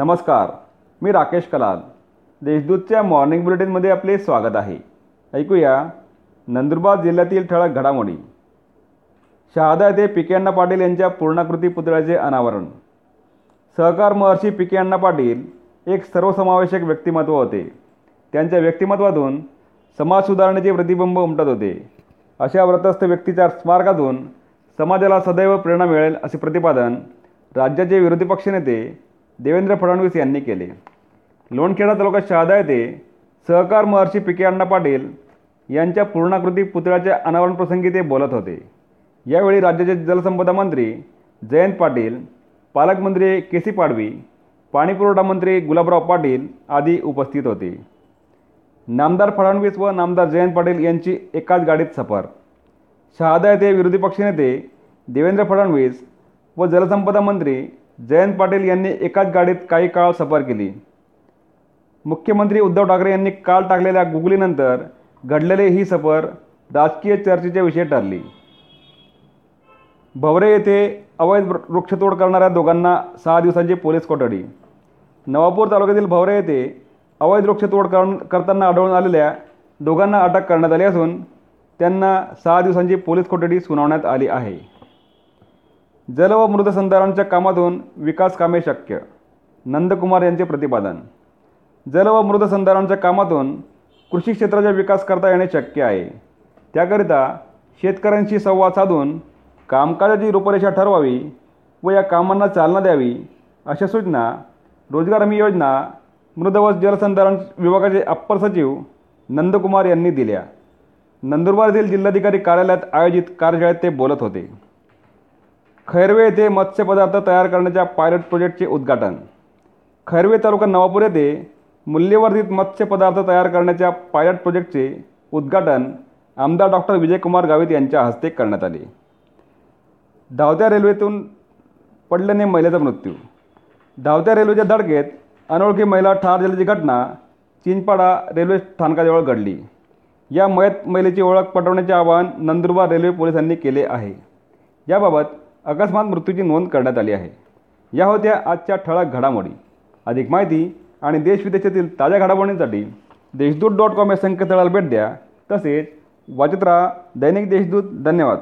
नमस्कार मी राकेश कलाल. देशदूतच्या मॉर्निंग बुलेटिनमध्ये आपले स्वागत आहे. ऐकूया नंदुरबार जिल्ह्यातील ठळक घडामोडी. शहादा येथे पिके अण्णा पाटील यांच्या पूर्णाकृती पुतळ्याचे अनावरण. सहकार महर्षी पिके अण्णा पाटील एक सर्वसमावेशक व्यक्तिमत्व होते. त्यांच्या व्यक्तिमत्वातून समाज सुधारणेचे प्रतिबिंब उमटत होते. अशा व्रतस्थ व्यक्तीच्या स्मारकातून समाजाला सदैव प्रेरणा मिळेल असे प्रतिपादन राज्याचे विरोधी पक्षनेते देवेंद्र फडणवीस यांनी केले. लोणखेडा तालुका शहादा येथे सहकार महर्षी पिके अण्णा पाटील यांच्या पूर्णाकृती पुतळ्याच्या अनावरणप्रसंगी ते बोलत होते. यावेळी राज्याचे जलसंपदा मंत्री जयंत पाटील पालकमंत्री के सी पाडवी पाणीपुरवठा मंत्री गुलाबराव पाटील आदी उपस्थित होते. नामदार फडणवीस व नामदार जयंत पाटील यांची एकाच गाडीत सफर. शहादा येथे विरोधी पक्षनेते देवेंद्र फडणवीस व जलसंपदा मंत्री जयंत पाटील यांनी एकाच गाडीत काही काळ सफर केली. मुख्यमंत्री उद्धव ठाकरे यांनी काल टाकलेल्या गुगलीनंतर घडलेले ही सफर राजकीय चर्चेचे विषय ठरली. भवरे येथे अवैध वृक्षतोड करणाऱ्या दोघांना सहा दिवसांची पोलीस कोठडी. नवापूर तालुक्यातील भवरे येथे अवैध वृक्षतोड कर करताना आढळून आलेल्या दोघांना अटक करण्यात आली असून त्यांना सहा दिवसांची पोलीस कोठडी सुनावण्यात आली आहे. जल व मृदसंधारणच्या कामातून विकास कामे शक्य. नंदकुमार यांचे प्रतिपादन. जल व मृदसंधारणच्या कामातून कृषी क्षेत्राचा विकास करता येणे शक्य आहे. त्याकरिता शेतकऱ्यांशी संवाद साधून कामकाजाची रूपरेषा ठरवावी व या कामांना चालना द्यावी अशा सूचना रोजगार हमी योजना मृद व जलसंधारण विभागाचे अप्पर सचिव नंदकुमार यांनी दिल्या. नंदुरबार येथील जिल्हाधिकारी कार्यालयात आयोजित कार्यशाळेत ते बोलत होते. खैरवे येथे मत्स्यपदार्थ तयार करण्याच्या पायलट प्रोजेक्टचे उद्घाटन. खैरवे तालुका नवापूर येथे मूल्यवर्धित मत्स्यपदार्थ तयार करण्याच्या पायलट प्रोजेक्टचे उद्घाटन आमदार डॉक्टर विजयकुमार गावित यांच्या हस्ते करण्यात आले. धावत्या रेल्वेतून पडल्याने महिलेचा मृत्यू. धावत्या रेल्वेच्या धडकेत अनोळखी महिला ठार झाल्याची घटना चिंचपाडा रेल्वे स्थानकाजवळ घडली. या मयत महिलेची ओळख पटवण्याचे आवाहन नंदुरबार रेल्वे पोलिसांनी केले आहे. याबाबत अकस्मात मृत्यूची नोंद करण्यात आली आहे. या होत्या आजच्या ठळक घडामोडी. अधिक माहिती आणि देशविदेशातील ताज्या घडामोडींसाठी देशदूत डॉट कॉम या संकेतस्थळाला भेट द्या. तसेच वाचत राहा दैनिक देशदूत धन्यवाद.